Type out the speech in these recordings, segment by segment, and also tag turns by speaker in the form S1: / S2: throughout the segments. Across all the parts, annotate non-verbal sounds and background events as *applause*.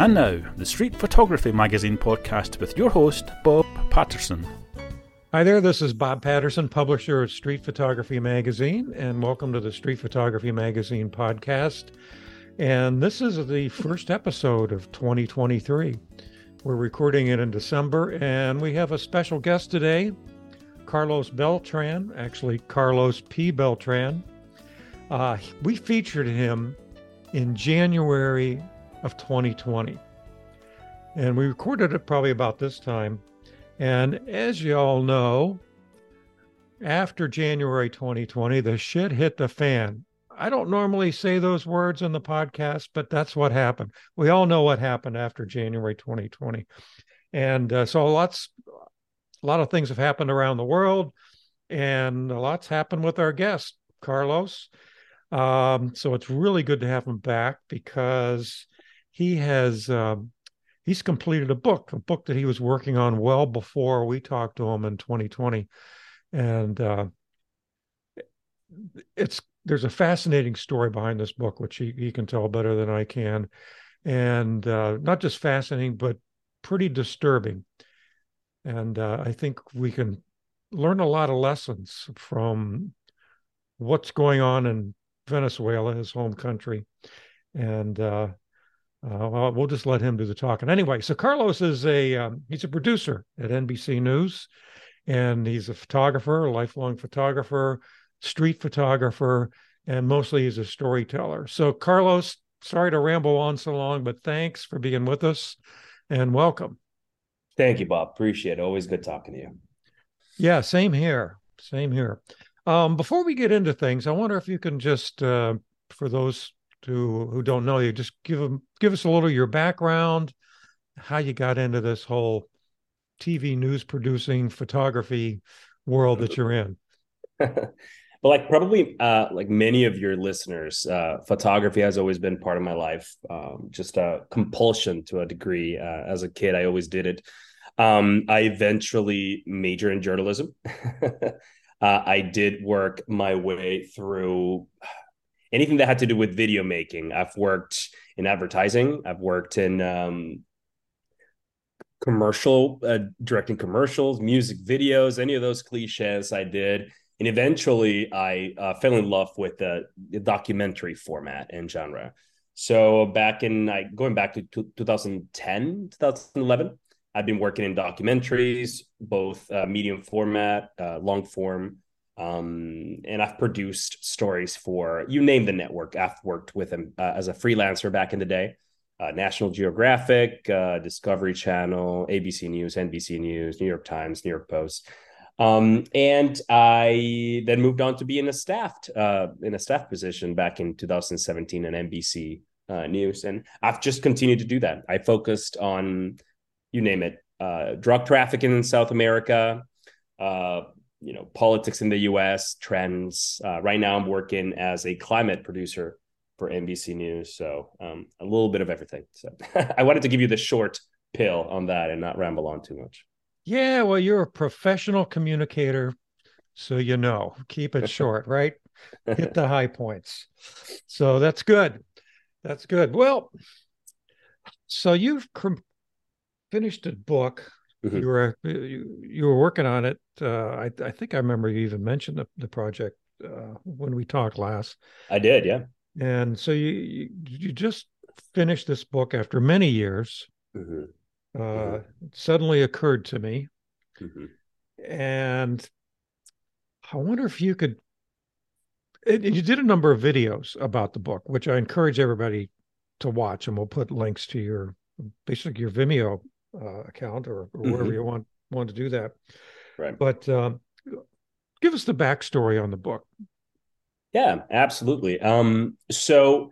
S1: And now, the Street Photography Magazine podcast with your host, Bob Patterson.
S2: Hi there, this is Bob Patterson, publisher of Street Photography Magazine, and welcome to the Street Photography Magazine podcast. And this is the first episode of 2023. We're recording it in December, and we have a special guest today, Carlos Beltran, actually, Carlos P. Beltran. Uh, we featured him in January of 2020. And we recorded it probably about this time. And as you all know, after January 2020, the shit hit the fan. I don't normally say those words in the podcast, but that's what happened. We all know what happened after January 2020. And uh, so lots, a lot of things have happened around the world, and a lot's happened with our guest, Carlos. Um, so it's really good to have him back because he has um, he's completed a book, a book that he was working on well before we talked to him in 2020, and uh, it's there's a fascinating story behind this book, which he, he can tell better than I can. And uh, not just fascinating, but pretty disturbing. And uh, I think we can learn a lot of lessons from what's going on in Venezuela, his home country. And uh, uh well, we'll just let him do the talking. Anyway, so Carlos is a um, he's a producer at NBC News, and he's a photographer, a lifelong photographer street photographer, and mostly he's a storyteller. So, Carlos, sorry to ramble on so long, but thanks for being with us and welcome.
S3: Thank you, Bob. Appreciate it. Always good talking to you.
S2: Yeah, same here. Same here. Um, before we get into things, I wonder if you can just, uh, for those who who don't know you, just give them give us a little your background, how you got into this whole TV news producing photography world that you're in. *laughs*
S3: but like probably uh, like many of your listeners uh, photography has always been part of my life um, just a compulsion to a degree uh, as a kid i always did it um, i eventually major in journalism *laughs* uh, i did work my way through anything that had to do with video making. I've worked in advertising. I've worked in um, commercial uh, directing commercials music videos any of those cliches i did. And eventually I uh, fell in love with the, the, documentary format and genre. So back in like going back to 2010, 2011, I've been working in documentaries, both uh, medium format, uh, long form, um, and I've produced stories for you name the network. I've worked with them uh, as a freelancer back in the day. Uh, National Geographic, uh, Discovery Channel, ABC News, NBC News, New York Times, New York Post. Um, and I then moved on to be in a staffed uh, in a staff position back in 2017 at NBC uh, News, and I've just continued to do that. I focused on you name it, uh, drug trafficking in South America, uh, you know, politics in the U.S., trends. Uh, right now, I'm working as a climate producer for NBC News, so um, a little bit of everything. So *laughs* I wanted to give you the short pill on that and not ramble on too much.
S2: Yeah, well, you're a professional communicator, so you know, keep it *laughs* short, right? Hit *laughs* the high points. So that's good. That's good. Well, so you've finished a book. Mm-hmm. You were you, you were working on it. Uh, I, I think I remember you even mentioned the, the project uh, when we talked last.
S3: I did, yeah.
S2: And so you you, you just finished this book after many years. Mm-hmm uh, mm-hmm. suddenly occurred to me. Mm-hmm. And I wonder if you could. It, you did a number of videos about the book, which I encourage everybody to watch, and we'll put links to your basically your Vimeo uh, account or, or mm-hmm. wherever you want want to do that.
S3: Right.
S2: But um, give us the backstory on the book.
S3: Yeah, absolutely. Um, so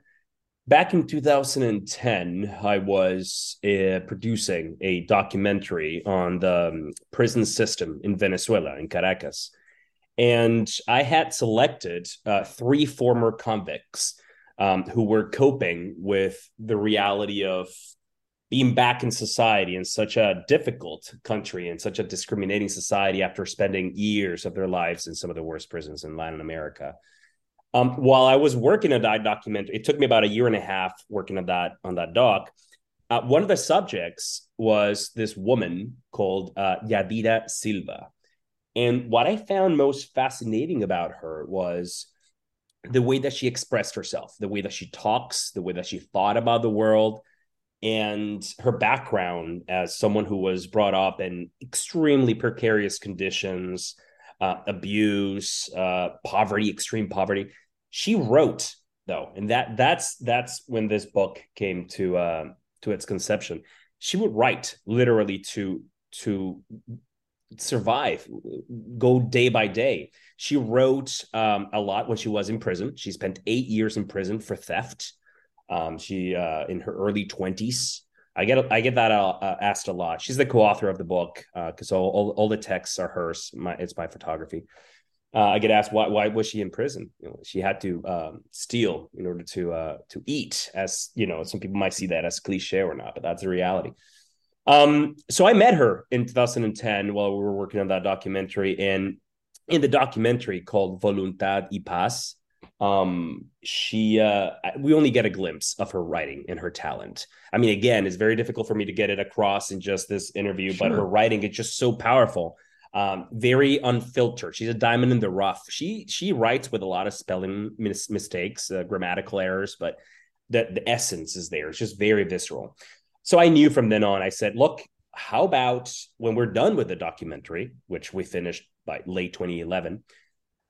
S3: back in 2010 i was uh, producing a documentary on the um, prison system in venezuela in caracas and i had selected uh, three former convicts um, who were coping with the reality of being back in society in such a difficult country and such a discriminating society after spending years of their lives in some of the worst prisons in latin america um, while I was working on that documentary, it took me about a year and a half working on that on that doc. uh, one of the subjects was this woman called uh, Yadira Silva. And what I found most fascinating about her was the way that she expressed herself, the way that she talks, the way that she thought about the world, and her background as someone who was brought up in extremely precarious conditions, uh, abuse, uh, poverty, extreme poverty. She wrote though, and that that's that's when this book came to uh, to its conception. She would write literally to to survive, go day by day. She wrote um, a lot when she was in prison. She spent eight years in prison for theft. Um, she uh, in her early twenties. I get I get that uh, uh, asked a lot. She's the co-author of the book because uh, all, all, all the texts are hers. My, it's my photography. Uh, I get asked why why was she in prison? You know, she had to um, steal in order to uh, to eat. As you know, some people might see that as cliche or not, but that's the reality. Um, so I met her in 2010 while we were working on that documentary, and in the documentary called Voluntad y Paz, um, she uh, we only get a glimpse of her writing and her talent. I mean, again, it's very difficult for me to get it across in just this interview, sure. but her writing is just so powerful. Um, very unfiltered. She's a diamond in the rough. She she writes with a lot of spelling mis- mistakes, uh, grammatical errors, but the the essence is there. It's just very visceral. So I knew from then on, I said, look, how about when we're done with the documentary, which we finished by late 2011,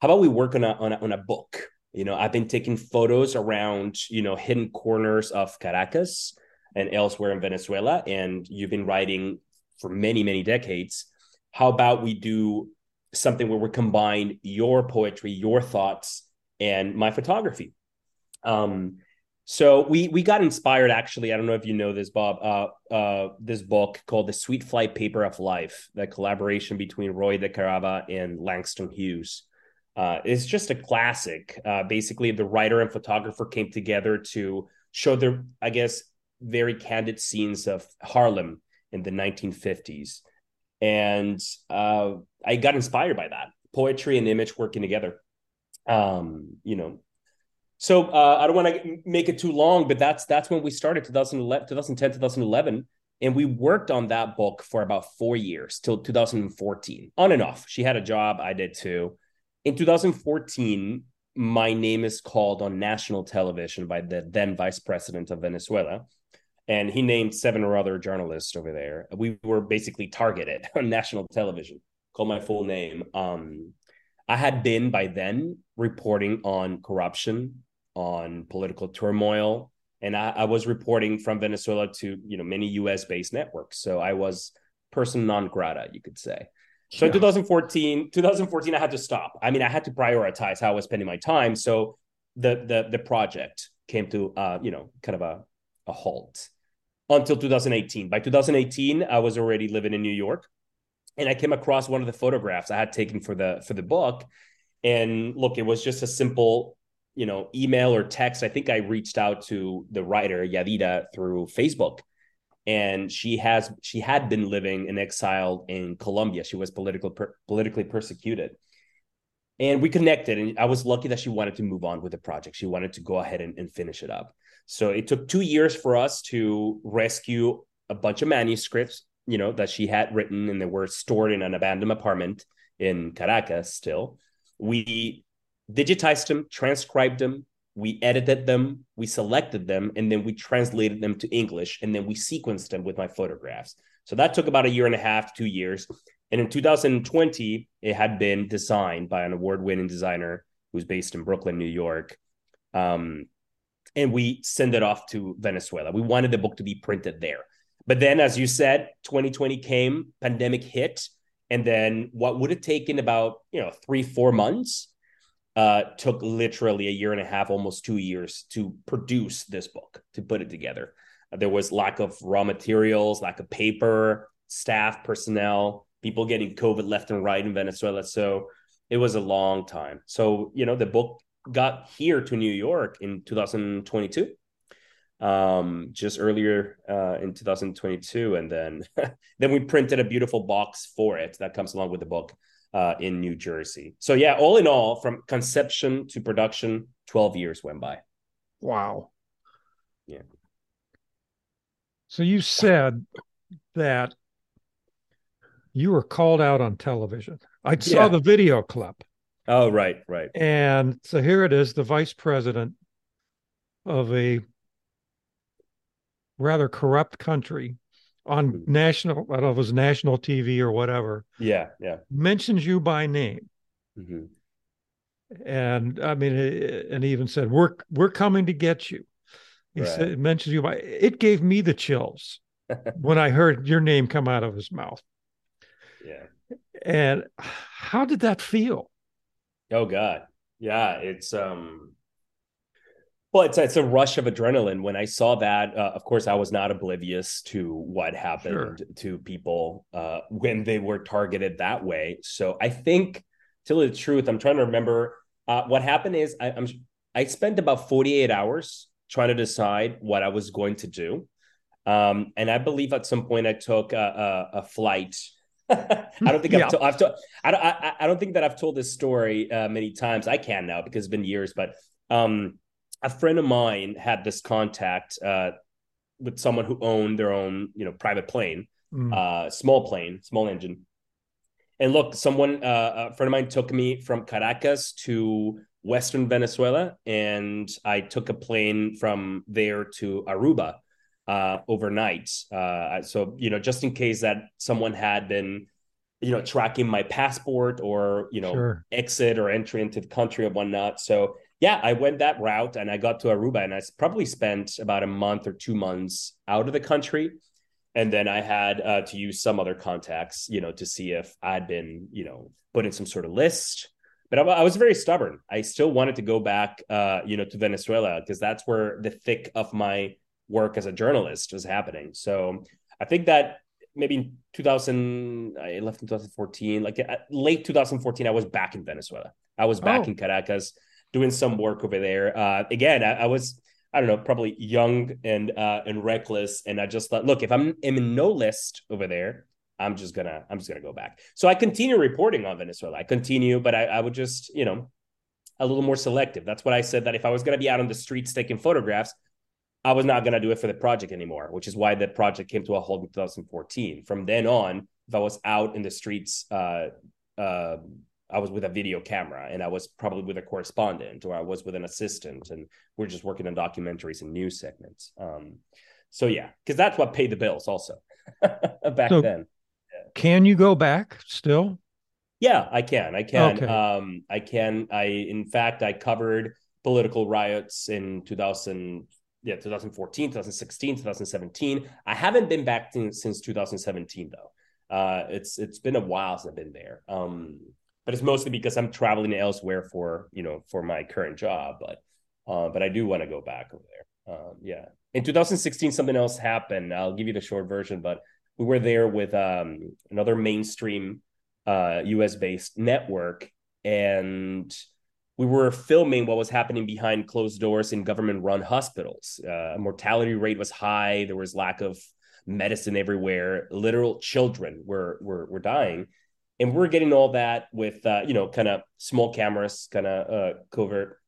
S3: how about we work on a, on a, on a book? You know, I've been taking photos around, you know, hidden corners of Caracas and elsewhere in Venezuela. And you've been writing for many, many decades. How about we do something where we combine your poetry, your thoughts, and my photography? Um, so we we got inspired actually. I don't know if you know this, Bob. Uh, uh, this book called "The Sweet Flypaper of Life," the collaboration between Roy DeCarava and Langston Hughes. Uh, it's just a classic. Uh, basically, the writer and photographer came together to show their, I guess, very candid scenes of Harlem in the 1950s, and uh, I got inspired by that poetry and image working together. Um, you know, so uh, I don't want to make it too long, but that's that's when we started 2011, 2010, 2011. And we worked on that book for about four years till 2014, on and off. She had a job, I did too. In 2014, my name is called on national television by the then vice president of Venezuela. And he named seven or other journalists over there. We were basically targeted *laughs* on national television. called my full name. Um, I had been by then reporting on corruption on political turmoil. And I, I, was reporting from Venezuela to you know many U.S. based networks, so I was person non grata, you could say. So in 2014, 2014, I had to stop. I mean, I had to prioritize how I was spending my time. So the the the project came to uh, you know kind of a, a halt until 2018. By 2018, I was already living in New York, and I came across one of the photographs I had taken for the for the book. And look, it was just a simple you know, email or text. I think I reached out to the writer Yadira through Facebook, and she has she had been living in exile in Colombia. She was political per, politically persecuted, and we connected. And I was lucky that she wanted to move on with the project. She wanted to go ahead and, and finish it up. So it took two years for us to rescue a bunch of manuscripts, you know, that she had written, and they were stored in an abandoned apartment in Caracas. Still, we digitized them, transcribed them, we edited them, we selected them, and then we translated them to English, and then we sequenced them with my photographs. So that took about a year and a half, two years. And in 2020, it had been designed by an award winning designer who's based in Brooklyn, New York. Um, and we send it off to Venezuela. We wanted the book to be printed there. But then, as you said, 2020 came, pandemic hit. And then what would have taken about, you know, three, four months uh, took literally a year and a half, almost two years to produce this book, to put it together. There was lack of raw materials, lack of paper, staff, personnel, people getting COVID left and right in Venezuela. So it was a long time. So, you know, the book got here to New York in 2022 um just earlier uh in 2022 and then *laughs* then we printed a beautiful box for it that comes along with the book uh, in New Jersey. So yeah, all in all, from conception to production, twelve years went by.
S2: Wow.
S3: Yeah.
S2: So you said that you were called out on television. I saw the video clip.
S3: Oh, right, right.
S2: And so here it is the vice president of a rather corrupt country on
S3: Mhm.
S2: national, I don't know if it was national TV or whatever,
S3: Yeah, yeah.
S2: mentions you by name.
S3: hmm
S2: And I mean, and he even said, We're we're coming to get you. He
S3: Right.
S2: said mentions you by it gave me the chills *laughs* when I heard your name come out of his mouth.
S3: Yeah.
S2: And how did that feel?
S3: Oh God. Yeah, it's um well, it's it's a rush of adrenaline. When I saw that, uh, of course, I was not oblivious to what happened to people uh, when they were targeted that way. So I think, to tell the truth, I'm trying to remember. Uh, what happened is I, I'm I spent about 48 hours trying to decide what I was going to do, um, and I believe at some point I took a, a, a flight. *laughs* I don't think
S2: Yeah.
S3: I've, to, I've to, I, don't- I, I don't think that I've told this story uh, many times. I can now because it's been years, but um, a friend of mine had this contact uh, with someone who owned their own, you know, private plane,
S2: Mm.
S3: uh, small plane, small engine. And look, someone, uh, a friend of mine took me from Caracas to Western Venezuela, and I took a plane from there to Aruba uh, overnight. Uh, so, you know, just in case that someone had been, you know, tracking my passport or, you know,
S2: Sure.
S3: exit or entry into the country and whatnot. So yeah, I went that route and I got to Aruba and I probably spent about a month or two months out of the country. And then I had uh, to use some other contacts, you know, to see if I'd been, you know, put in some sort of list. But I, I was very stubborn. I still wanted to go back, uh, you know, to Venezuela because that's where the thick of my work as a journalist was happening. So I think that maybe in 2000 i left in 2014 like uh, late 2014 i was back in venezuela i was back
S2: Oh.
S3: in caracas doing some work over there. Uh, again I, I was i don't know probably young and uh, and reckless. And i just thought look if i'm, I'm in no list over there i'm just gonna i'm just gonna go back. So i continue reporting on venezuela. I continue but i, I would just you know a little more selective. That's what i said that if i was gonna be out on the streets taking photographs I was not going to do it for the project anymore, which is why the project came to a halt in 2014. From then on, if I was out in the streets, uh, uh, I was with a video camera and I was probably with a correspondent or I was with an assistant and we're just working on documentaries and news segments. Um, so yeah, because that's what paid the bills also *laughs* back
S2: So-
S3: then.
S2: Can you go back still?
S3: Yeah, I can. I can.
S2: Okay.
S3: Um, I can. I, in fact, I covered political riots in 2000, yeah, 2014, 2016, 2017. I haven't been back since 2017 though. Uh, it's it's been a while since I've been there. Um, but it's mostly because I'm traveling elsewhere for you know for my current job. But uh, but I do want to go back over there. Um, yeah. In 2016, something else happened. I'll give you the short version, but we were there with um, another mainstream uh, US based network. And we were filming what was happening behind closed doors in government run hospitals. Uh, mortality rate was high. There was lack of medicine everywhere. Literal children were, were, were dying. And we we're getting all that with, uh, you know, kind of small cameras, kind of uh, covert.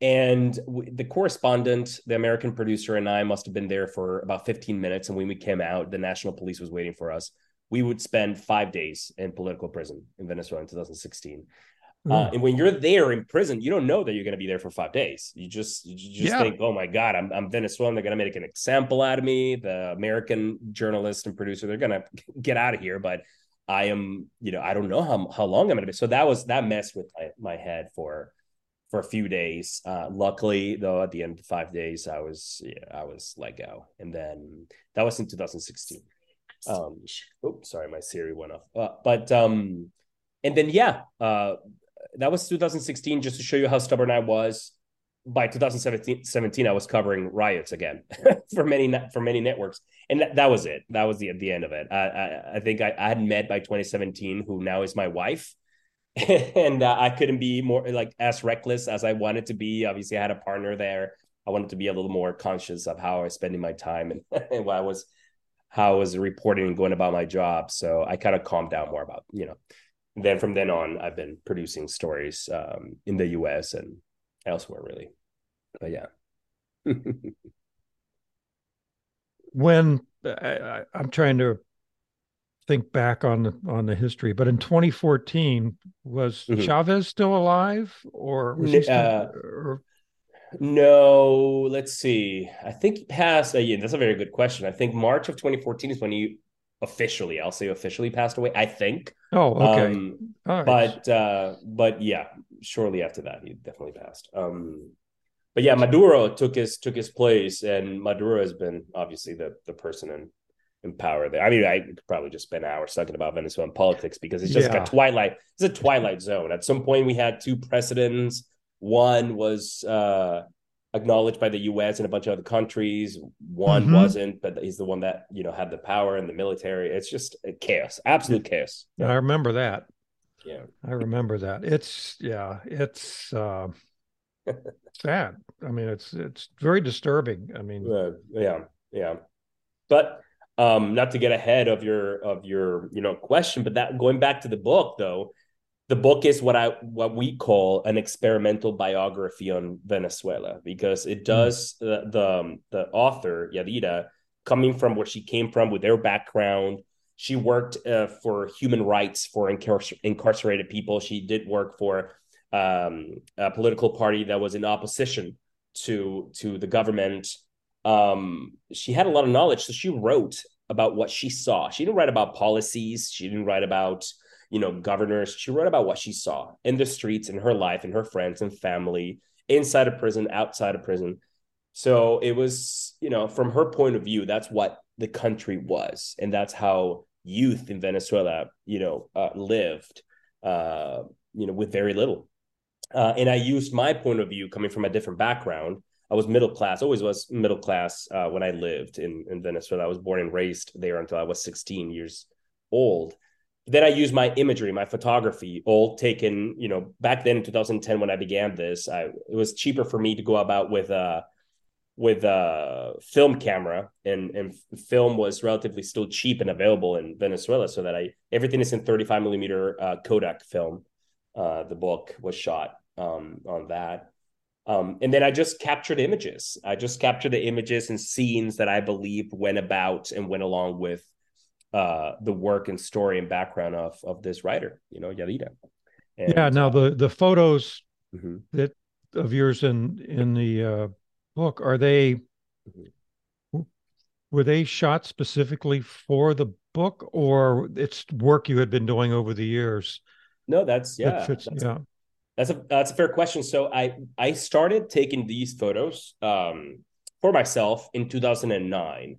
S3: And w- the correspondent, the American producer, and I must have been there for about 15 minutes. And when we came out, the national police was waiting for us we would spend five days in political prison in Venezuela in 2016. Uh,
S2: Mm.
S3: and when you're there in prison, you don't know that you're going to be there for five days. You just you just
S2: Yeah.
S3: think, oh my god, I'm I'm Venezuelan. They're going to make an example out of me. The American journalist and producer, they're going *laughs* to get out of here. But I am, you know, I don't know how how long I'm to be. So that was that messed with my, my head for for a few days. Uh, luckily, though, at the end of five days, I was yeah, I was let go, and then that was in 2016 um oops sorry my siri went off uh, but um and then yeah uh that was 2016 just to show you how stubborn i was by 2017 17, i was covering riots again *laughs* for many for many networks. And that, that was it. That was the the end of it. I i, I think I, I had met by 2017 who now is my wife. *laughs* And uh, i couldn't be more like as reckless as i wanted to be. Obviously i had a partner there. I wanted to be a little more conscious of how i was spending my time and, *laughs* and what i was how I was reporting and going about my job. So I kind of calmed down more about, you know, and then from then on, I've been producing stories um, in the US and elsewhere, really. But yeah. *laughs*
S2: when I, am trying to think back on the on the history, but in 2014, was mm-hmm. Chavez still alive, or was he still, uh, or...
S3: No, let's see. I think he passed. Uh, yeah, that's a very good question. I think March of 2014 is when he officially, I'll say officially passed away. I think.
S2: Oh, okay. Um,
S3: But uh, but yeah, shortly after that, he definitely passed. Um, but yeah, Maduro took his took his place, and Maduro has been obviously the the person in in power there. I mean, I could probably just spend hours talking about Venezuelan politics because it's just yeah. like a twilight. It's a twilight zone. At some point, we had two presidents. One was uh, acknowledged by the U.S. and a bunch of other countries. One mm-hmm. wasn't, but he's the one that you know had the power and the military. It's just chaos, absolute chaos.
S2: Yeah. I remember that.
S3: Yeah,
S2: I remember that. It's yeah, it's uh, *laughs* sad. I mean, it's it's very disturbing. I mean,
S3: uh, yeah, yeah, but um, not to get ahead of your of your you know question, but that going back to the book though, the book is what I what we call an experimental biography on Venezuela because it hmm. does mm. the the, um, the author Yadira coming from where she came from with their background. She worked uh, for human rights for incar- incarcerated people. She did work for um, a political party that was in opposition to to the government. Um, she had a lot of knowledge, so she wrote about what she saw. She didn't write about policies. She didn't write about you know, governors. She wrote about what she saw in the streets, in her life, and her friends and family, inside of prison, outside of prison. So it was, you know, from her point of view, that's what the country was, and that's how youth in Venezuela, you know, uh, lived, uh, you know, with very little. Uh, and I used my point of view coming from a different background. I was middle class, always was middle class uh, when I lived in, in Venezuela. I was born and raised there until I was 16 years old then I used my imagery, my photography, all taken, you know, back then in 2010 when I began this, I, it was cheaper for me to go about with a with a film camera, and and film was relatively still cheap and available in Venezuela, so that I everything is in 35 millimeter uh, Kodak film. Uh, the book was shot um, on that. Um, and then I just captured images. I just captured the images and scenes that I believed went about and went along with uh, the work and story and background of of this writer, you know, Yadira.
S2: And, yeah. Now the the photos mm-hmm. that of yours in in the uh, book are they mm-hmm. were they shot specifically for the book, or it's work you had been doing over the years?
S3: No, that's yeah,
S2: that fits,
S3: that's,
S2: yeah.
S3: That's a that's a fair question. So I I started taking these photos um, for myself in 2009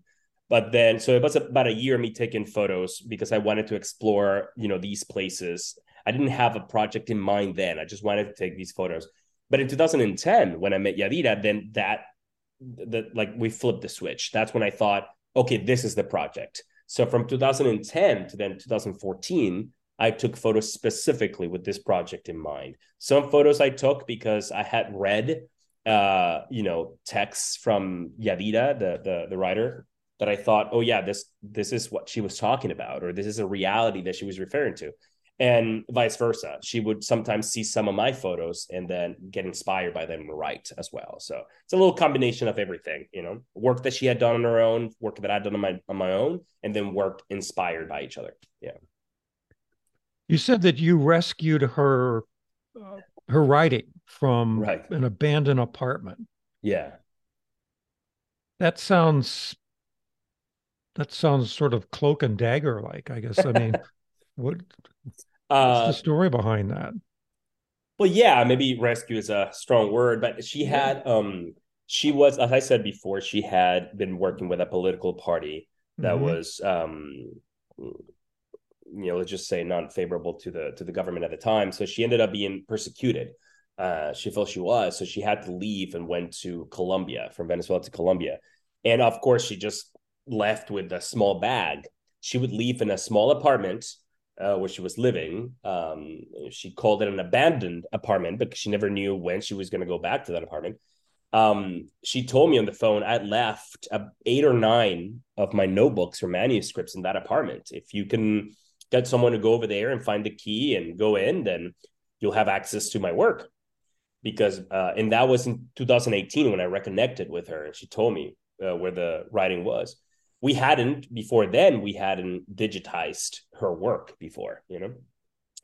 S3: but then so it was about a year me taking photos because i wanted to explore you know these places i didn't have a project in mind then i just wanted to take these photos but in 2010 when i met yadira then that the like we flipped the switch. That's when i thought okay this is the project. So from 2010 to then 2014 i took photos specifically with this project in mind. Some photos i took because i had read uh you know texts from yadira the the, the writer that I thought, oh yeah, this this is what she was talking about, or this is a reality that she was referring to, and vice versa. She would sometimes see some of my photos and then get inspired by them and write as well. So it's a little combination of everything, you know, work that she had done on her own, work that I'd done on my on my own, and then work inspired by each other. Yeah.
S2: You said that you rescued her uh, her writing from
S3: right.
S2: an abandoned apartment.
S3: Yeah.
S2: That sounds that sounds sort of cloak and dagger like, I guess. I mean, *laughs* what what's the story behind that?
S3: Well, yeah, maybe rescue is a strong word, but she had um she was as I said before, she had been working with a political party that mm-hmm. was um you know, let's just say not favorable to the to the government at the time. So she ended up being persecuted. Uh, she felt she was, so she had to leave and went to Colombia from Venezuela to Colombia. And of course, she just left with a small bag. She would leave in a small apartment uh, where she was living. Um, she called it an abandoned apartment because she never knew when she was going to go back to that apartment. Um, she told me on the phone I left uh, eight or nine of my notebooks or manuscripts in that apartment. If you can get someone to go over there and find the key and go in, then you'll have access to my work. Because uh, and that was in 2018 when I reconnected with her, and she told me uh, where the writing was we hadn't before then we hadn't digitized her work before you know?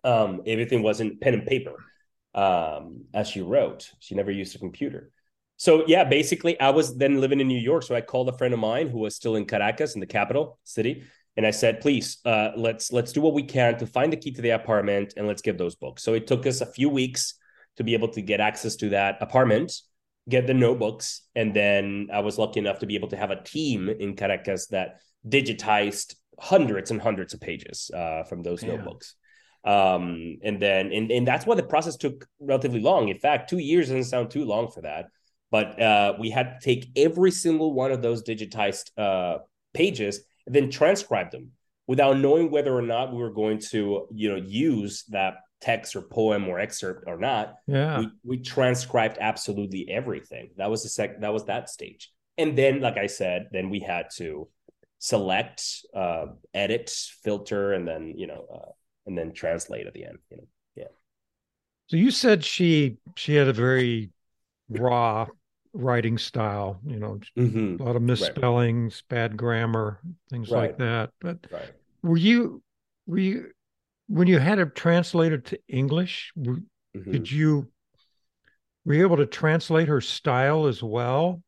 S3: Um, everything wasn't pen and paper um, as she wrote. She never used a computer. So yeah basically i was then living in new york so i called a friend of mine who was still in caracas in the capital city and i said please uh, let's let's do what we can to find the key to the apartment and let's get those books. So it took us a few weeks to be able to get access to that apartment get the notebooks. And then I was lucky enough to be able to have a team in Caracas that digitized hundreds and hundreds of pages uh, from those yeah. notebooks. Um, and then, and, and that's why the process took relatively long. In fact, two years doesn't sound too long for that. But uh, we had to take every single one of those digitized uh, pages and then transcribe them without knowing whether or not we were going to, you know, use that text or poem or excerpt or not
S2: yeah
S3: we, we transcribed absolutely everything that was the sec that was that stage and then like i said then we had to select uh edit filter and then you know uh, and then translate at the end you know yeah
S2: so you said she she had a very raw writing style you know mm-hmm. a lot of misspellings right. bad grammar things right. like that but right. were you were you when you had it translated to English, mm-hmm. did you were you able to translate her style as well?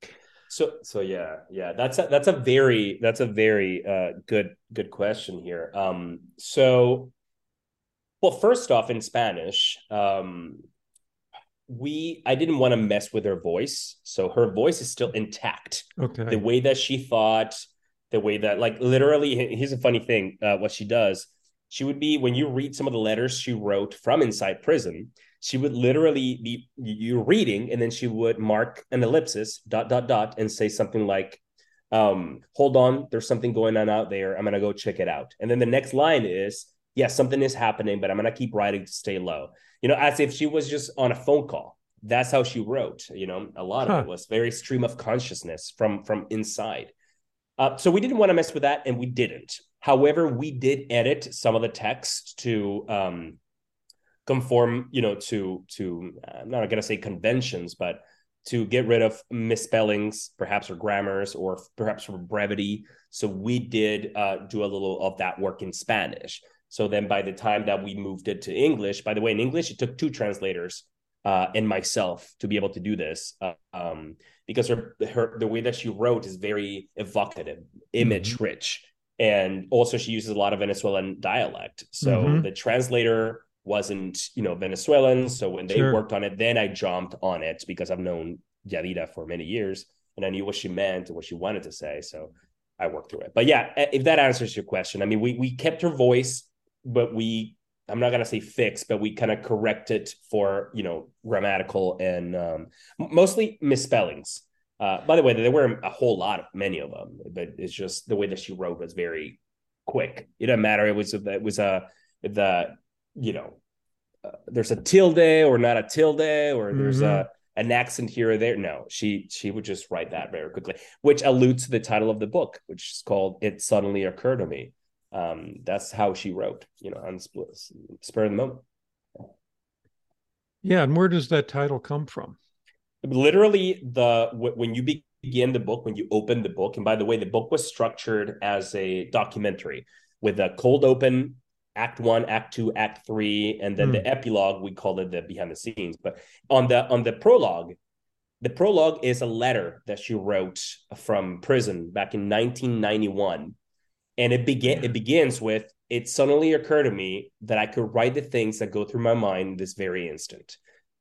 S3: So so yeah, yeah, that's a that's a very that's a very uh good good question here. Um so well first off in Spanish, um we I didn't want to mess with her voice. So her voice is still intact.
S2: Okay.
S3: The way that she thought, the way that like literally here's a funny thing uh what she does she would be when you read some of the letters she wrote from inside prison she would literally be you reading and then she would mark an ellipsis dot dot dot and say something like um hold on there's something going on out there. I'm gonna go check it out. And then the next line is yes yeah, something is happening but i'm gonna keep writing to stay low. You know as if she was just on a phone call. That's how she wrote you know a lot huh. of it was very stream of consciousness from from inside. Uh, so we didn't want to mess with that and we didn't However, we did edit some of the text to um, conform, you know, to to I'm not going to say conventions, but to get rid of misspellings, perhaps or grammars, or perhaps for brevity. So we did uh, do a little of that work in Spanish. So then, by the time that we moved it to English, by the way, in English it took two translators uh, and myself to be able to do this uh, um, because her, her the way that she wrote is very evocative, image mm-hmm. rich and also she uses a lot of Venezuelan dialect. So mm-hmm. the translator wasn't, you know, Venezuelan. So when they sure. worked on it, then I jumped on it because I've known Yadira for many years and I knew what she meant and what she wanted to say. So I worked through it. But yeah, if that answers your question, I mean, we we kept her voice, but we I'm not gonna say fix, but we kind of corrected for you know grammatical and um, mostly misspellings. Uh, by the way, there were a whole lot of many of them, but it's just the way that she wrote was very quick. It doesn't matter. It was it was a the you know uh, there's a tilde or not a tilde or there's mm-hmm. a an accent here or there. No, she she would just write that very quickly, which alludes to the title of the book, which is called "It Suddenly Occurred to Me." Um, that's how she wrote, you know, on spur of the moment.
S2: Yeah, and where does that title come from?
S3: Literally the when you begin the book when you open the book and by the way the book was structured as a documentary with a cold open act one act two act three and then mm. the epilogue we call it the behind the scenes. But on the on the prologue the prologue is a letter that she wrote from prison back in 1991 and it begin it begins with it suddenly occurred to me that i could write the things that go through my mind this very instant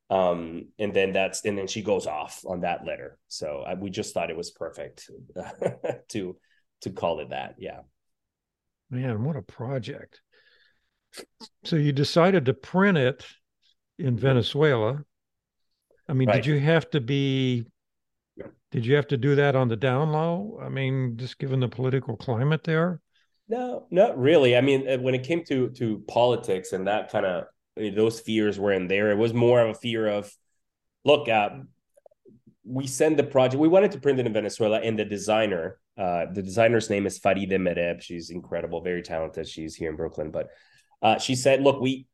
S3: um and then that's and then she goes off on that letter. So I, we just thought it was perfect *laughs* to to call it that. Yeah.
S2: Man what a project. So you decided to print it in venezuela. I mean right. did you have to be did you have to do that on the down low? I mean just given the political climate there?
S3: No not really. I mean uh, when it came to to politics and that kind of those fears were in there. It was more of a fear of, look, uh, we send the project. We wanted to print it in Venezuela, and the designer, uh, the designer's name is Faride Mereb. She's incredible, very talented. She's here in Brooklyn, but uh, she said, look, we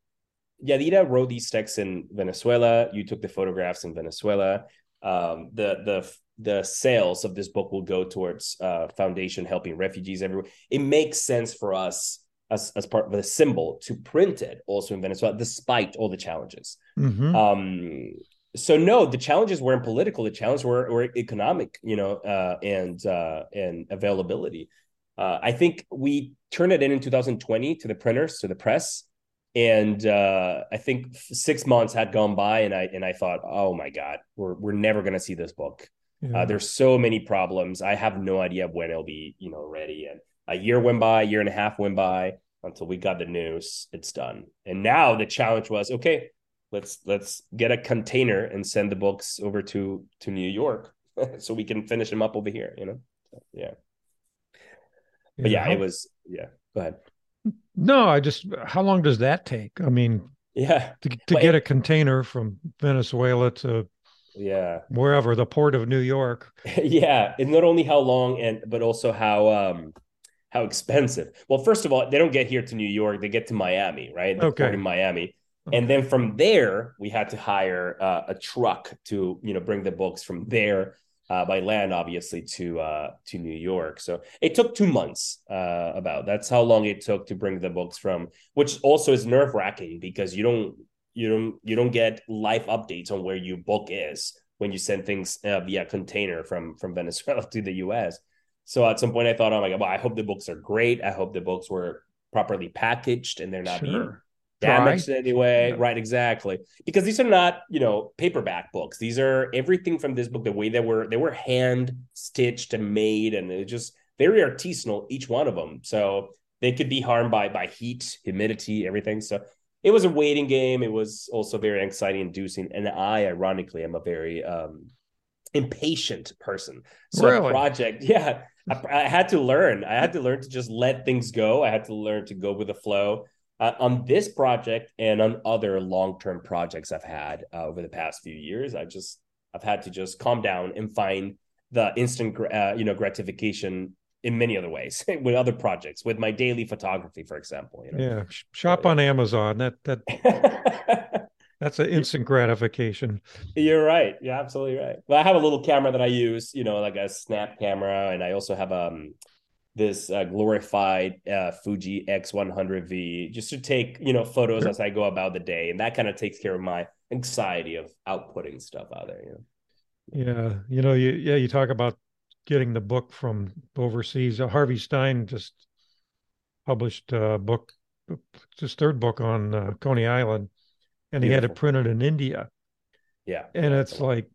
S3: Yadira wrote these texts in Venezuela. You took the photographs in Venezuela. um, the the the sales of this book will go towards uh, foundation helping refugees everywhere. It makes sense for us as, as part of a symbol to print it also in Venezuela, despite all the challenges. Mm-hmm. Um, so no, the challenges weren't political. The challenges were, were economic, you know, uh, and uh, and availability. Uh, I think we turned it in in 2020 to the printers, to the press, and uh, I think six months had gone by, and I and I thought, oh my god, we're we're never going to see this book. Uh, yeah. Uh, there's so many problems. I have no idea when it'll be, you know, ready. And a year went by, a year and a half went by until we got the news. It's done. And now the challenge was, okay, let's let's get a container and send the books over to to New York *laughs* so we can finish them up over here. You know, yeah. But yeah, yeah it was yeah. Go ahead.
S2: No, I just how long does that take? I mean,
S3: yeah,
S2: to, to get a container from Venezuela to
S3: yeah
S2: wherever the port of new york *laughs*
S3: yeah and not only how long and but also how um how expensive well first of all they don't get here to new york they get to miami right the okay. in miami okay. and then from there we had to hire uh, a truck to you know bring the books from there uh, by land obviously to uh to new york so it took two months uh about that's how long it took to bring the books from which also is nerve-wracking because you don't you don't you don't get live updates on where your book is when you send things uh, via container from from Venezuela *laughs* to the U.S. So at some point, I thought, oh my god, well, I hope the books are great. I hope the books were properly packaged and they're not sure. being damaged Dry. anyway. Yeah. Right, exactly. Because these are not, you know, paperback books. These are everything from this book, the way they were, they were hand stitched and made, and it just very artisanal, each one of them. So they could be harmed by by heat, humidity, everything. So it was a waiting game. It was also very anxiety inducing. And I, ironically, am a very um, impatient person. So really? project, *laughs* yeah, I, I, had to learn. I had to learn to just let things go. I had to learn to go with the flow. Uh, on this project and on other long-term projects I've had uh, over the past few years, I just I've had to just calm down and find the instant, uh, you know, gratification in many other ways *laughs* with other projects with my daily photography for example you know?
S2: yeah shop on amazon that that *laughs* that's an instant gratification
S3: you're right you're absolutely right well i have a little camera that i use you know like a snap camera and i also have um this uh, glorified uh, Fuji X100V just to take you know photos sure. as I go about the day, and that kind of takes care of my anxiety of outputting stuff out there. You
S2: know? Yeah, you know, you yeah, you talk about getting the book from overseas. Uh, Harvey Stein just published a book, his third book on uh, Coney Island, and Beautiful. he had it printed in India.
S3: Yeah,
S2: and it's like,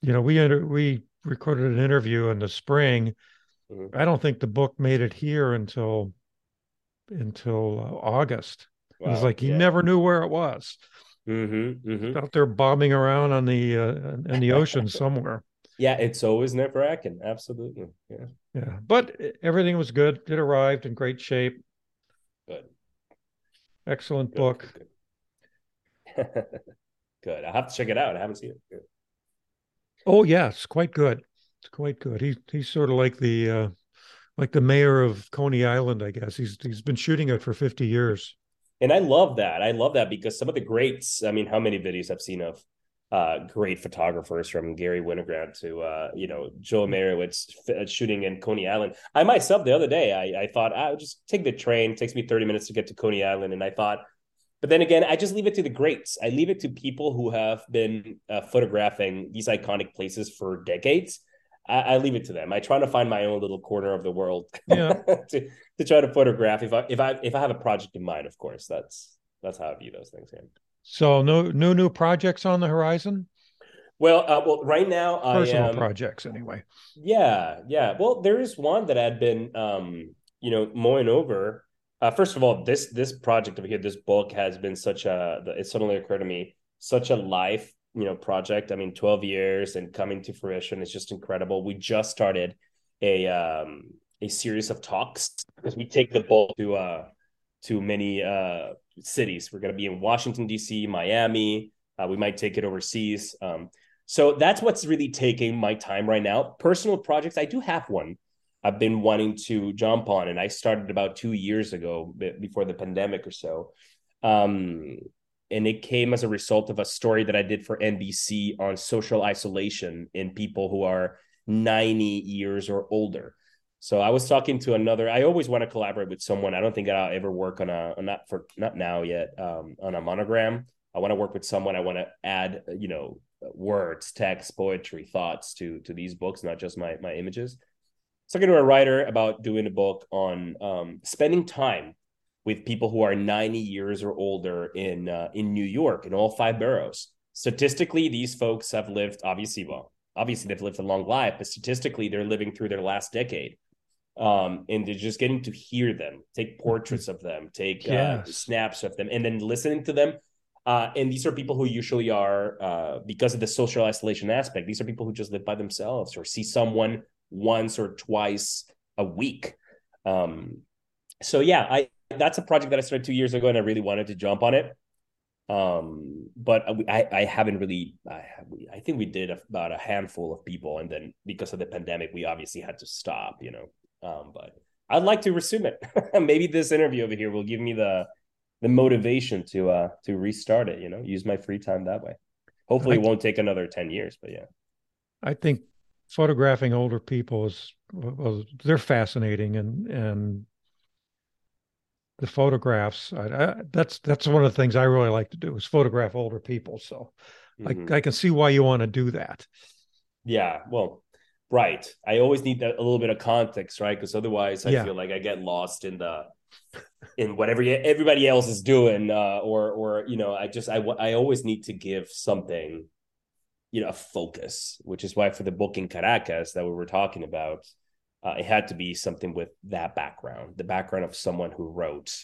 S2: you know, we inter- we recorded an interview in the spring. Mm-hmm. I don't think the book made it here until until uh, August. Wow. It was like he yeah. never knew where it was.
S3: Mm-hmm, mm-hmm.
S2: Out there bobbing around on the uh, in the ocean *laughs* somewhere
S3: yeah, it's always nerve wracking. Absolutely. Yeah.
S2: Yeah. But everything was good. It arrived in great shape.
S3: Good.
S2: Excellent good, book.
S3: Good, *laughs* good. I'll have to check it out. I haven't seen it. Good.
S2: Oh yeah, it's quite good. It's quite good. He he's sort of like the uh like the mayor of Coney Island, I guess. He's he's been shooting it for 50 years.
S3: And I love that. I love that because some of the greats, I mean, how many videos I've seen of uh, great photographers from Garry Winogrand to uh, you know Joe Meyerowitz f- shooting in Coney Island. I myself the other day I, I thought I would just take the train. It takes me thirty minutes to get to Coney Island, and I thought, but then again, I just leave it to the greats. I leave it to people who have been uh, photographing these iconic places for decades. I, I, leave it to them. I try to find my own little corner of the world *laughs* yeah. to to try to photograph if I if I if I have a project in mind. Of course, that's that's how I view those things. Yeah.
S2: So no no new projects on the horizon.
S3: Well, uh, well, right now,
S2: personal am, projects anyway.
S3: Yeah, yeah. Well, there is one that I'd been, um, you know, mowing over. Uh, first of all, this this project over here, this book has been such a. It suddenly occurred to me, such a life, you know, project. I mean, twelve years and coming to fruition is just incredible. We just started a um a series of talks because we take the book to uh to many uh, cities. We're going to be in Washington D.C., Miami. Uh, we might take it overseas. Um, so that's what's really taking my time right now. Personal projects, I do have one. I've been wanting to jump on, and I started about two years ago, before the pandemic or so. Um, and it came as a result of a story that I did for NBC on social isolation in people who are 90 years or older. So I was talking to another. I always want to collaborate with someone. I don't think I'll ever work on a not for not now yet um, on a monogram. I want to work with someone. I want to add you know words, text, poetry, thoughts to to these books, not just my my images. Talking to a writer about doing a book on um, spending time with people who are 90 years or older in uh, in New York in all five boroughs. Statistically, these folks have lived obviously well. Obviously, they've lived a long life, but statistically, they're living through their last decade. Um, and they're just getting to hear them, take portraits of them, take uh, yes. uh, snaps of them, and then listening to them. Uh, and these are people who usually are, uh, because of the social isolation aspect, these are people who just live by themselves or see someone once or twice a week. Um, so yeah, I that's a project that I started two years ago, and I really wanted to jump on it. Um, but I, I haven't really. I, I think we did about a handful of people, and then because of the pandemic, we obviously had to stop. You know, um, but I'd like to resume it. *laughs* Maybe this interview over here will give me the the motivation to uh to restart it. You know, use my free time that way. Hopefully, it won't take another ten years. But yeah,
S2: I think photographing older people is well, they're fascinating and and the photographs. I, I, that's that's one of the things I really like to do is photograph older people. So mm-hmm. I, I can see why you want to do that.
S3: Yeah, well, right. I always need that, a little bit of context, right? Because otherwise, I yeah. feel like I get lost in the in whatever everybody else is doing, uh, or or you know, I just I I always need to give something, you know, a focus, which is why for the book in Caracas that we were talking about, uh, it had to be something with that background, the background of someone who wrote,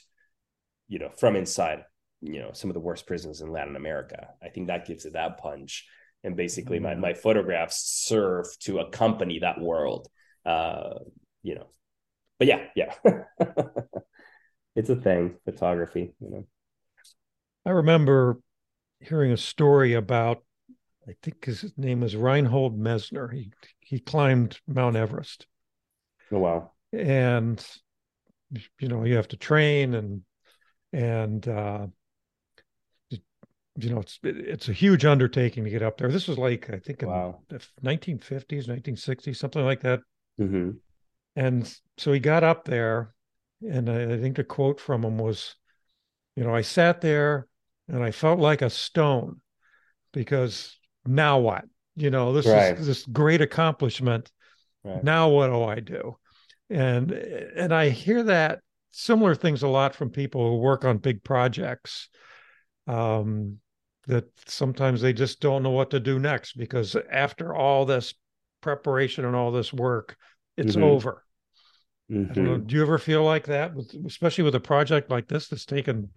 S3: you know, from inside, you know, some of the worst prisons in Latin America. I think that gives it that punch. And basically, mm-hmm. my my photographs serve to accompany that world. Uh, you know, but yeah, yeah, *laughs* it's a thing. Photography, you know.
S2: I remember hearing a story about I think his name was Reinhold Messner. He he climbed Mount Everest,
S3: Oh wow.
S2: And you know, you have to train and and uh you know, it's it's a huge undertaking to get up there. This was like I think in wow. the 1950s, 1960s, something like that. Mm-hmm. And so he got up there, and I, I think the quote from him was, "You know, I sat there and I felt like a stone because now what? You know, this right. is this great accomplishment, Right. Now what do I do? And and I hear that similar things a lot from people who work on big projects. Um, that sometimes they just don't know what to do next because after all this preparation and all this work, it's mm-hmm. over. Mm-hmm. do you ever feel like that, especially with a project like this that's taken,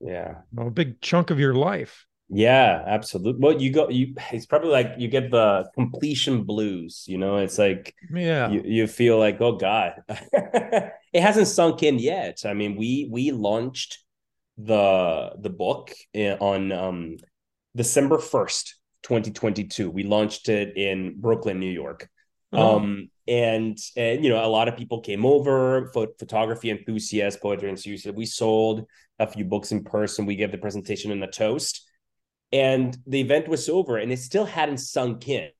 S3: yeah,
S2: you know, a big chunk of your life?
S3: Yeah, absolutely. Well, you go you *sighs* it's probably like you get the completion blues, you know, it's like
S2: yeah,
S3: you, you feel like, oh God. *laughs* it hasn't sunk in yet. I mean, we we launched the the book on um December 1st, 2022. We launched it in Brooklyn, New York. Oh. Um and and you know, a lot of people came over, photography enthusiasts, poetry enthusiasts. We sold a few books in person. We gave the presentation in the toast and the event was over and it still hadn't sunk in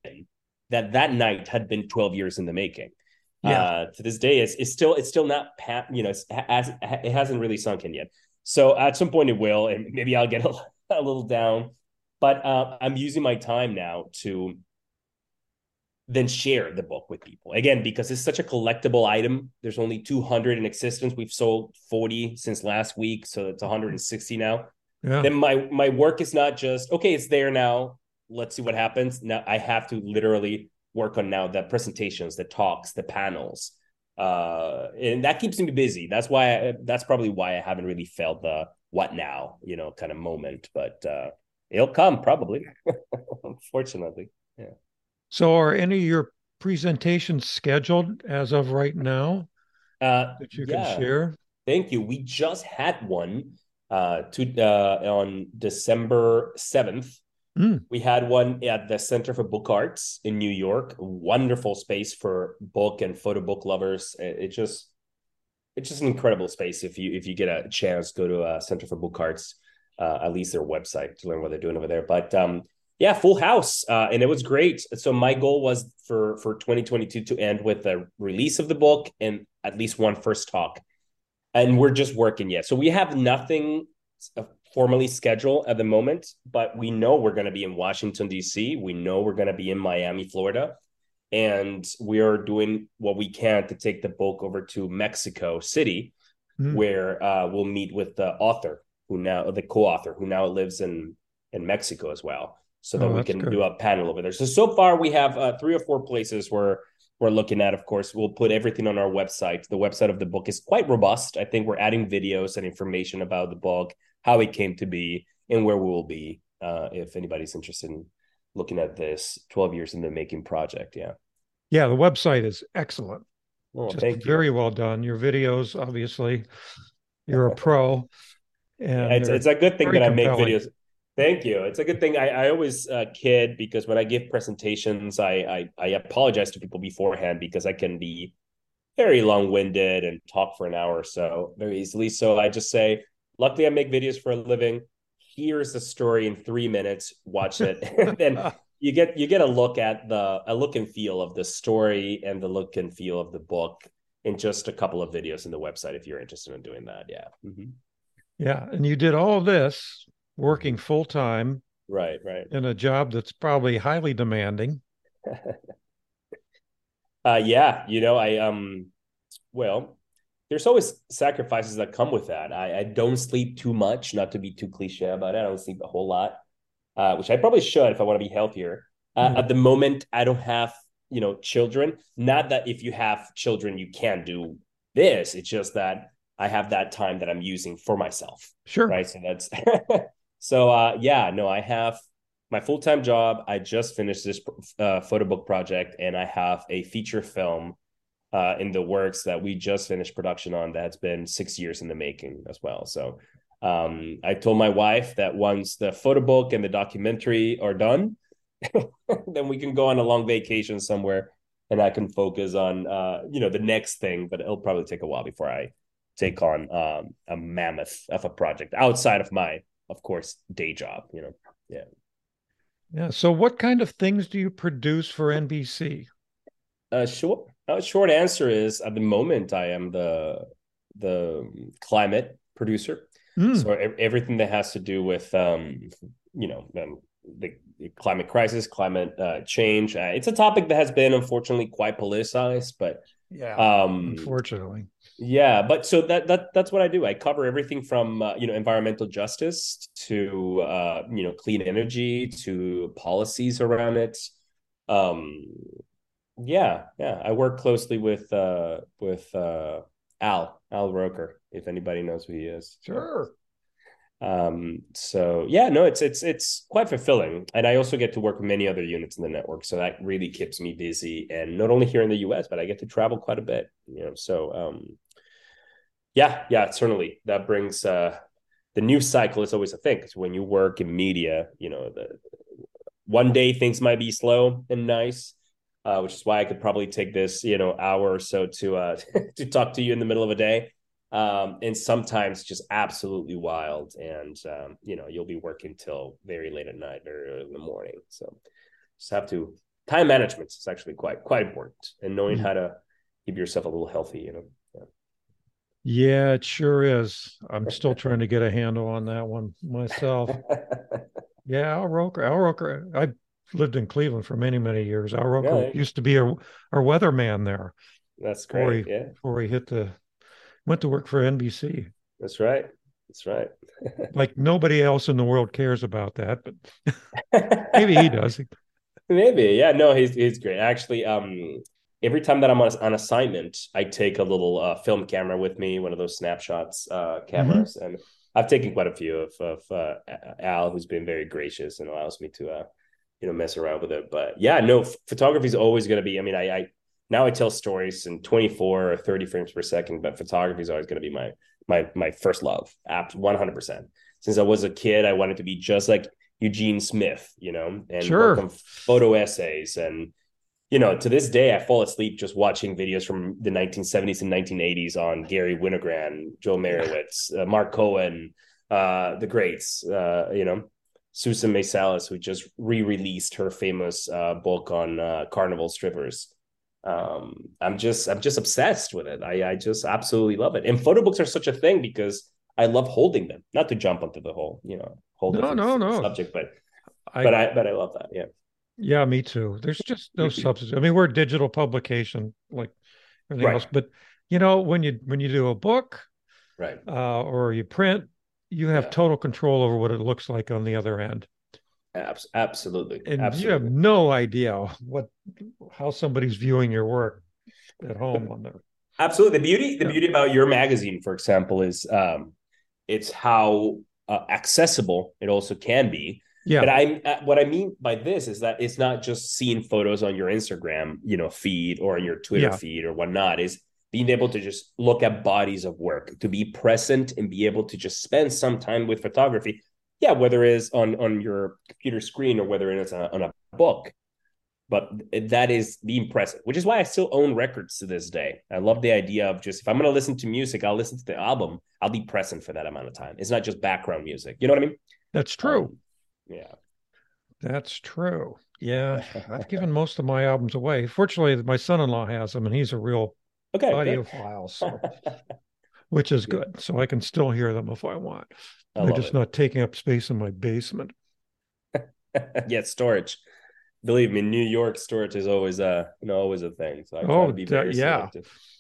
S3: that that night had been 12 years in the making. Yeah. Uh, to this day it's, it's still it's still not you know as, it hasn't really sunk in yet. So at some point it will and maybe i'll get *laughs* a, a little down. But uh, i'm using my time now to then share the book with people. Again because it's such a collectible item. There's only 200 in existence. We've sold 40 since last week so it's 160 now yeah. then my my work is not just okay it's there now. Let's see what happens. Now i have to literally work on now the presentations the talks the panels. Uh and that keeps me busy. That's why I, that's probably why i haven't really felt the what now you know kind of moment. But uh it'll come probably *laughs* unfortunately. Yeah.
S2: So are any of your presentations scheduled as of right now
S3: uh
S2: that you yeah. can share?
S3: Thank you. We just had one uh, to uh, on December seventh. Mm. We had one at the Center for Book Arts in New York. Wonderful space for book and photo book lovers. It, just it's just an incredible space. If you if you get a chance, go to uh, Center for Book Arts. uh, at least their website to learn what they're doing over there. But um, yeah, full house, uh, and it was great. So my goal was for for 2022 to end with the release of the book and at least one first talk, and we're just working yet. So we have nothing uh, formally scheduled at the moment, but we know we're going to be in Washington D.C. We know we're going to be in Miami, Florida, and we are doing what we can to take the book over to Mexico City, mm. where uh, we'll meet with the author who now the co-author who now lives in in Mexico as well, so that oh, we can good. do a panel over there. So so far we have uh, three or four places where we're looking at. Of course, we'll put everything on our website. The website of the book is quite robust. I think we're adding videos and information about the book, how it came to be, and where we will be. Uh, if anybody's interested in looking at this 12 years in the making project, yeah.
S2: Yeah, the website is excellent.
S3: Well, Just thank
S2: you. Very well done. Your videos, obviously, you're a pro. *laughs*
S3: And it's, it's a good thing that I make videos. Thank you. It's a good thing. I, I always uh, kid because when I give presentations, I, I, I apologize to people beforehand because I can be very long winded and talk for an hour or so very easily. So I just say, luckily, I make videos for a living. Here's the story in three minutes. Watch it, *laughs* and then *laughs* you get you get a look at the a look and feel of the story and the look and feel of the book in just a couple of videos in the website if you're interested in doing that. Yeah. Mm-hmm.
S2: Yeah. And you did all this working full time.
S3: Right, right.
S2: In a job that's probably highly demanding. *laughs*
S3: uh yeah, you know, I um well, there's always sacrifices that come with that. I, I don't sleep too much, not to be too cliche about it. I don't sleep a whole lot, uh, which I probably should if I want to be healthier. Uh, mm-hmm. At the moment, I don't have, you know, children. Not that if you have children, you can't do this. It's just that I have that time that I'm using for myself.
S2: Sure.
S3: Right. So that's *laughs* so uh yeah, no, I have my full-time job. I just finished this uh, photo book project and I have a feature film uh in the works that we just finished production on that's been 6 years in the making as well. So um I told my wife that once the photo book and the documentary are done, *laughs* then we can go on a long vacation somewhere and I can focus on uh you know the next thing, but it'll probably take a while before I take on um, a mammoth of a project outside of my, of course, day job. You know, yeah.
S2: Yeah. So, what kind of things do you produce for NBC?
S3: Uh, short, uh, short answer is at the moment I am the the climate producer. Mm. So everything that has to do with um, you know um, the, the, climate crisis, climate uh, change. Uh, it's a topic that has been unfortunately quite politicized, but
S2: yeah, um, unfortunately,
S3: yeah, but so that that that's what I do. I cover everything from uh, you know environmental justice to uh, you know clean energy to policies around it. Um, yeah, yeah. I work closely with uh, with uh, Al Al Roker, if anybody knows who he is.
S2: Sure.
S3: Um, so yeah, no, it's it's it's quite fulfilling, and I also get to work with many other units in the network, so that really keeps me busy. And not only here in the U.S., but I get to travel quite a bit. You know, so um, yeah, yeah, certainly that brings uh, the news cycle is always a thing because when you work in media, you know, the one day things might be slow and nice, uh, which is why I could probably take this, you know, hour or so to uh, *laughs* to talk to you in the middle of a day. Um, and sometimes just absolutely wild, and um, you know, you'll be working till very late at night or in the morning. So just have to time management is actually quite quite important, and knowing mm-hmm. how to keep yourself a little healthy, you know.
S2: Yeah, it sure is. I'm still *laughs* trying to get a handle on that one myself. *laughs* yeah, Al Roker. Al Roker. I lived in Cleveland for many, many years. Al Roker used to be our our weatherman there.
S3: That's great.
S2: Before he, yeah. Before he hit the went to work for NBC.
S3: That's right. That's right. *laughs*
S2: like nobody else in the world cares about that, but maybe he does.
S3: Maybe, yeah. No, he's he's great. Actually, um, every time that I'm on, on assignment, I take a little uh, film camera with me, one of those snapshots uh, cameras, mm-hmm. and I've taken quite a few of, of uh, Al, who's been very gracious and allows me to, uh, you know, mess around with it. But yeah, no, photography is always going to be. I mean, I, I now I tell stories in 24 or 30 frames per second, but photography is always going to be my my my first love, app 100. percent Since I was a kid, I wanted to be just like Eugene Smith, you know, and
S2: sure.
S3: photo essays and you know, to this day, I fall asleep just watching videos from the 1970s and 1980s on Garry Winogrand, Joel Meyerowitz, uh, Mark Cohen, uh, the greats, uh, you know, Susan Meiselas, who just re-released her famous uh, book on uh, carnival strippers. Um, I'm just I'm just obsessed with it. I I just absolutely love it. And photo books are such a thing because I love holding them. Not to jump onto the whole, you know, whole
S2: no, no, no.
S3: subject, but I, but I but I love that. Yeah.
S2: Yeah, me too. There's just no *clears throat* substitute. I mean, we're a digital publication like everything right. else, but you know, when you when you do a book,
S3: right,
S2: uh, or you print, you have yeah. total control over what it looks like on the other end.
S3: Absolutely,
S2: and
S3: absolutely.
S2: you have no idea what how somebody's viewing your work at home on there.
S3: Absolutely, the beauty the yeah. beauty about your magazine, for example, is um, it's how uh, accessible it also can be.
S2: Yeah.
S3: But I uh, what I mean by this is that it's not just seeing photos on your Instagram, you know, feed or on your Twitter yeah. feed or whatnot. Is being able to just look at bodies of work, to be present and be able to just spend some time with photography. Yeah, whether it is on on your computer screen or whether it is on a, on a book, but that is being present, which is why I still own records to this day. I love the idea of just if I'm going to listen to music, I'll listen to the album. I'll be present for that amount of time. It's not just background music. You know what I mean?
S2: That's true. Um,
S3: yeah.
S2: That's true. Yeah, I've *laughs* given most of my albums away. Fortunately, my son-in-law has them, and he's a real
S3: okay,
S2: audiophile, so *laughs* which is good. So I can still hear them if I want. I They're just it. not taking up space in my basement. *laughs*
S3: yeah, storage. Believe me, New York storage is always a you know always a thing. So I oh,
S2: yeah,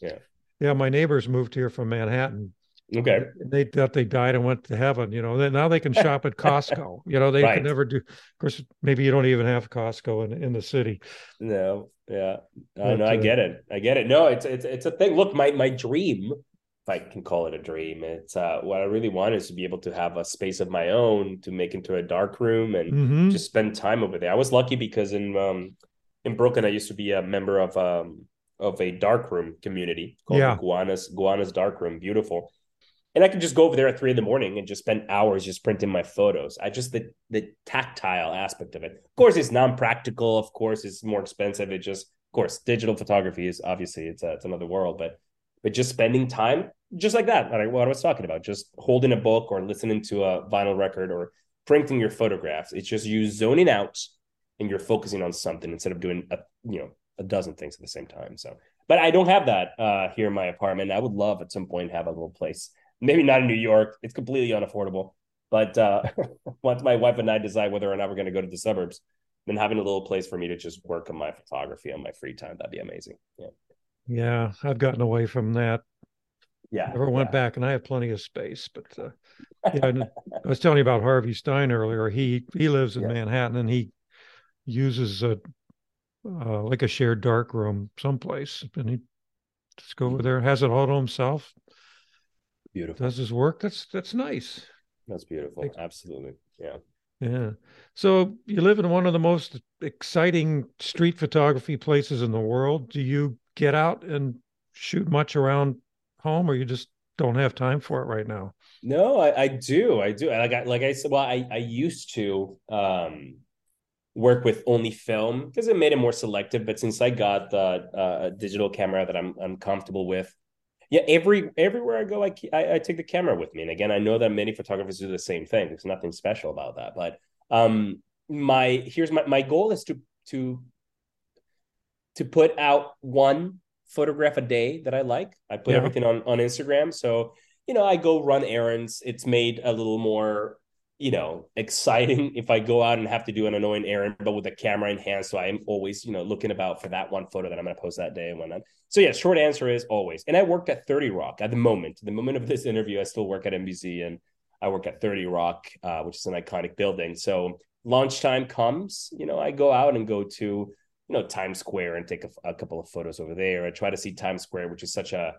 S3: yeah,
S2: yeah. My neighbors moved here from Manhattan
S3: Okay.
S2: They thought they died and went to heaven. You know, now they can *laughs* shop at Costco. You know, they right. could never do. Of course, maybe you don't even have Costco in, in the city.
S3: No, yeah, I know. Uh, I get it. I get it. No, it's it's it's a thing. Look, my my dream, if I can call it a dream, it's uh, what I really want is to be able to have a space of my own to make into a dark room and mm-hmm. just spend time over there. I was lucky because in um in Brooklyn, I used to be a member of um of a dark room community called yeah. Gowanus Gowanus Dark Room. Beautiful and I could just go over there at three in the morning and just spend hours just printing my photos. I just the the tactile aspect of it. Of course, it's non-practical. Of course, it's more expensive. It just, of course, digital photography is obviously it's a, it's another world. But but just spending time just like that, like what I was talking about, just holding a book or listening to a vinyl record or printing your photographs. It's just you zoning out and you're focusing on something instead of doing a you know a dozen things at the same time. So, but I don't have that uh, here in my apartment. I would love at some point have a little place maybe not in New York. It's completely unaffordable. But uh, *laughs* once my wife and I decide whether or not we're going to go to the suburbs, then having a little place for me to just work on my photography on my free time, that'd be amazing. Yeah.
S2: Yeah. I've gotten away from that.
S3: Yeah.
S2: Never went yeah. back and I have plenty of space. But uh, *laughs* yeah, I was telling you about Harvey Stein earlier. He he lives in yeah. Manhattan and he uses a uh, like a shared dark room someplace and he just go over mm-hmm. there, has it all to himself,
S3: Beautiful.
S2: Does his work? That's that's nice.
S3: That's beautiful. Absolutely. Yeah.
S2: Yeah. So you live in one of the most exciting street photography places in the world. Do you get out and shoot much around home, or you just don't have time for it right now?
S3: No, I, I do. I do. Like I like I said, well, I I used to um work with only film because it made it more selective. But since I got the uh, digital camera that I'm I'm comfortable with, yeah every everywhere i go I, I, I take the camera with me and again i know that many photographers do the same thing. There's nothing special about that but um my here's my my goal is to to to put out one photograph a day that i like. I put yeah. everything on on instagram. So you know i go run errands. It's made a little more you know, exciting *laughs* if I go out and have to do an annoying errand, but with a camera in hand. So I'm always, you know, looking about for that one photo that I'm going to post that day and whatnot. So yeah, short answer is always. And I worked at 30 Rock at the moment. The moment of this interview, I still work at NBC and I work at 30 Rock, uh, which is an iconic building. So lunchtime comes, you know, I go out and go to, you know, Times Square and take a, a couple of photos over there. I try to see Times Square, which is such a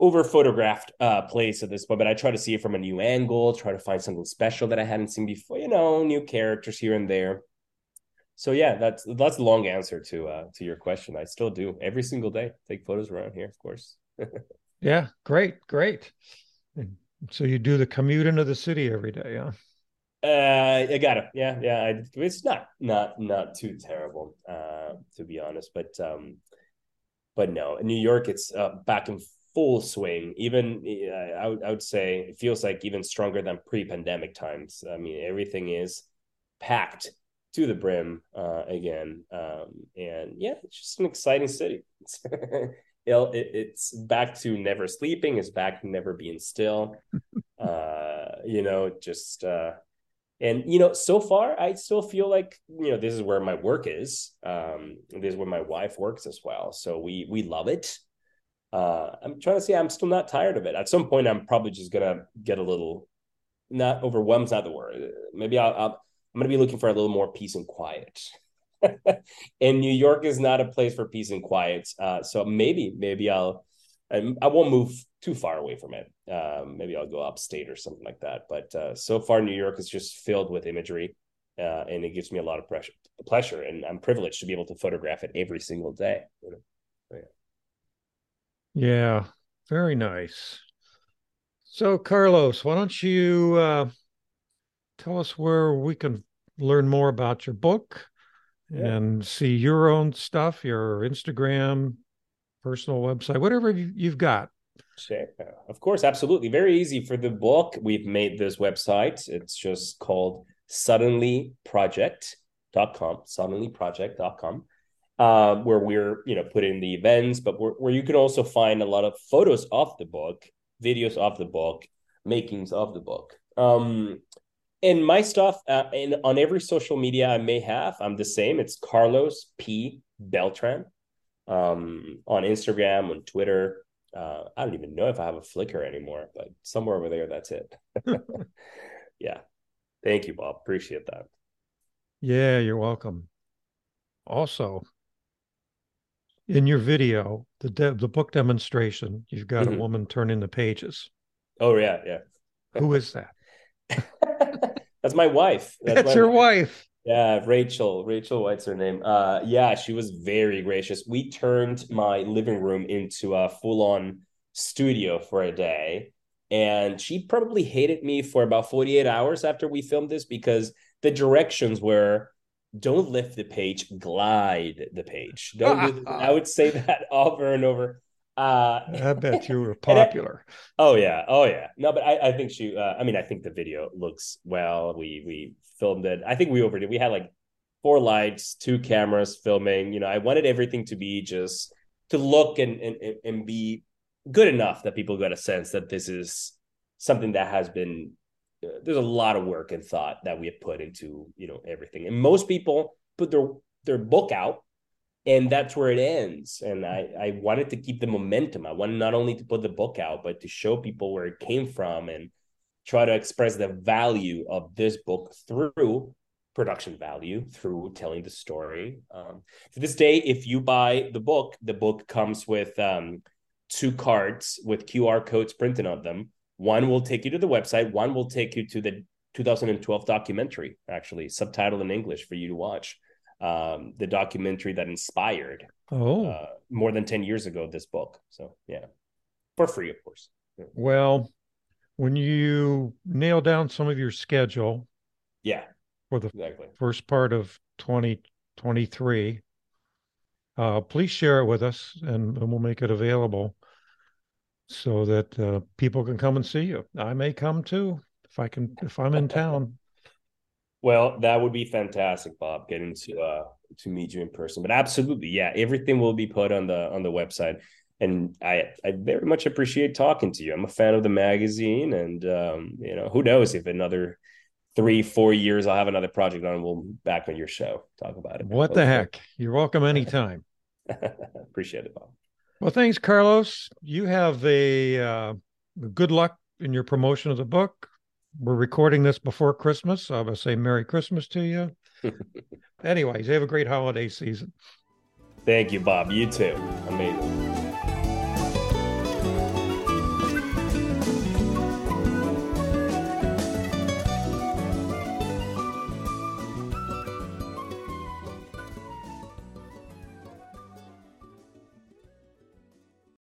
S3: over photographed uh, place at this point, but I try to see it from a new angle, try to find something special that I hadn't seen before, you know, new characters here and there. So yeah, that's that's the long answer to uh to your question. I still do every single day take photos around here, of course. *laughs*
S2: yeah, great, great. So you do the commute into the city every day, huh?
S3: Uh, I got it. Yeah, yeah. I, it's not not not too terrible, uh, to be honest. But um, but no, in New York, it's uh, back and full swing. Even uh, I, would, I would say it feels like even stronger than pre-pandemic times. I mean, everything is packed to the brim uh, again, um, and yeah, it's just an exciting city. *laughs* it, it's back to never sleeping. It's back to never being still. *laughs* uh, you know, just uh, and you know, so far I still feel like you know this is where my work is. Um, this is where my wife works as well. So we we love it. Uh, I'm trying to say I'm still not tired of it. At some point, I'm probably just gonna get a little not overwhelmed. Not the word. Maybe I'll, I'll I'm gonna be looking for a little more peace and quiet. *laughs* and New York is not a place for peace and quiet. Uh, so maybe, maybe I'll, I, I, won't move too far away from it. Um, maybe I'll go upstate or something like that. But uh, so far, New York is just filled with imagery, uh, and it gives me a lot of pressure, pleasure, and I'm privileged to be able to photograph it every single day. You know?
S2: yeah. Yeah, very nice. So, Carlos, why don't you uh, tell us where we can learn more about your book yeah. and see your own stuff, your Instagram, personal website, whatever you've got.
S3: Sure. Of course, absolutely. Very easy for the book. We've made this website. It's just called suddenlyproject.com, suddenlyproject.com, uh, where we're, you know, putting the events, but where, where you can also find a lot of photos of the book, videos of the book, makings of the book. Um, and my stuff uh, and on every social media I may have, I'm the same. It's Carlos P Beltran um, on Instagram, on Twitter. Uh, I don't even know if I have a Flickr anymore, but somewhere over there, that's it. *laughs* yeah. Thank you, Bob. Appreciate that.
S2: Yeah, you're welcome. Also, in your video, the de- the book demonstration, you've got mm-hmm. a woman turning the pages.
S3: Oh yeah, yeah.
S2: Who is that? *laughs*
S3: That's my wife.
S2: That's, That's your wife. wife.
S3: Yeah, Rachel. Rachel White's her name. Uh, yeah, she was very gracious. We turned my living room into a full-on studio for a day, and she probably hated me for about 48 hours after we filmed this because the directions were don't lift the page, glide the page. Don't. I would say that *laughs* over and over. Uh,
S2: I bet you were *laughs* popular.
S3: I, oh yeah, oh yeah. No, but I, I think she. Uh, I mean, I think the video looks well. We we filmed it. I think we overdid. We had like four lights, two cameras filming. You know, I wanted everything to be just to look and and and be good enough that people got a sense that this is something that has been. There's a lot of work and thought that we have put into you know everything, and most people put their their book out and that's where it ends. And i i wanted to keep the momentum. I wanted not only to put the book out but to show people where it came from and try to express the value of this book through production value through telling the story. Um, to this day if you buy the book the book comes with um, two cards with qr codes printed on them one will take you to the website. One will take you to the 2012 documentary actually subtitled in english for you to watch. Um, the documentary that inspired
S2: oh.
S3: uh, more than 10 years ago this book. So yeah. For free of course. Yeah.
S2: well when you nail down some of your schedule
S3: yeah.
S2: for the exactly. first part of 2023 uh, please share it with us and, and, we'll make it available so that uh, people can come and see you i may come too if i can if i'm in town
S3: well, that would be fantastic, Bob, getting to uh to meet you in person. But absolutely, yeah, everything will be put on the on the website. And I I very much appreciate talking to you. I'm a fan of the magazine, and um, you know, who knows if another three, four years I'll have another project on. We'll back on your show, talk about it.
S2: What the heck? You're welcome anytime. *laughs*
S3: appreciate it, Bob.
S2: Well, thanks, Carlos. You have a uh, good luck in your promotion of the book we're recording this before Christmas. So I would say Merry Christmas to you. *laughs* Anyways, have a great holiday season.
S3: Thank you, Bob. You too. Amazing.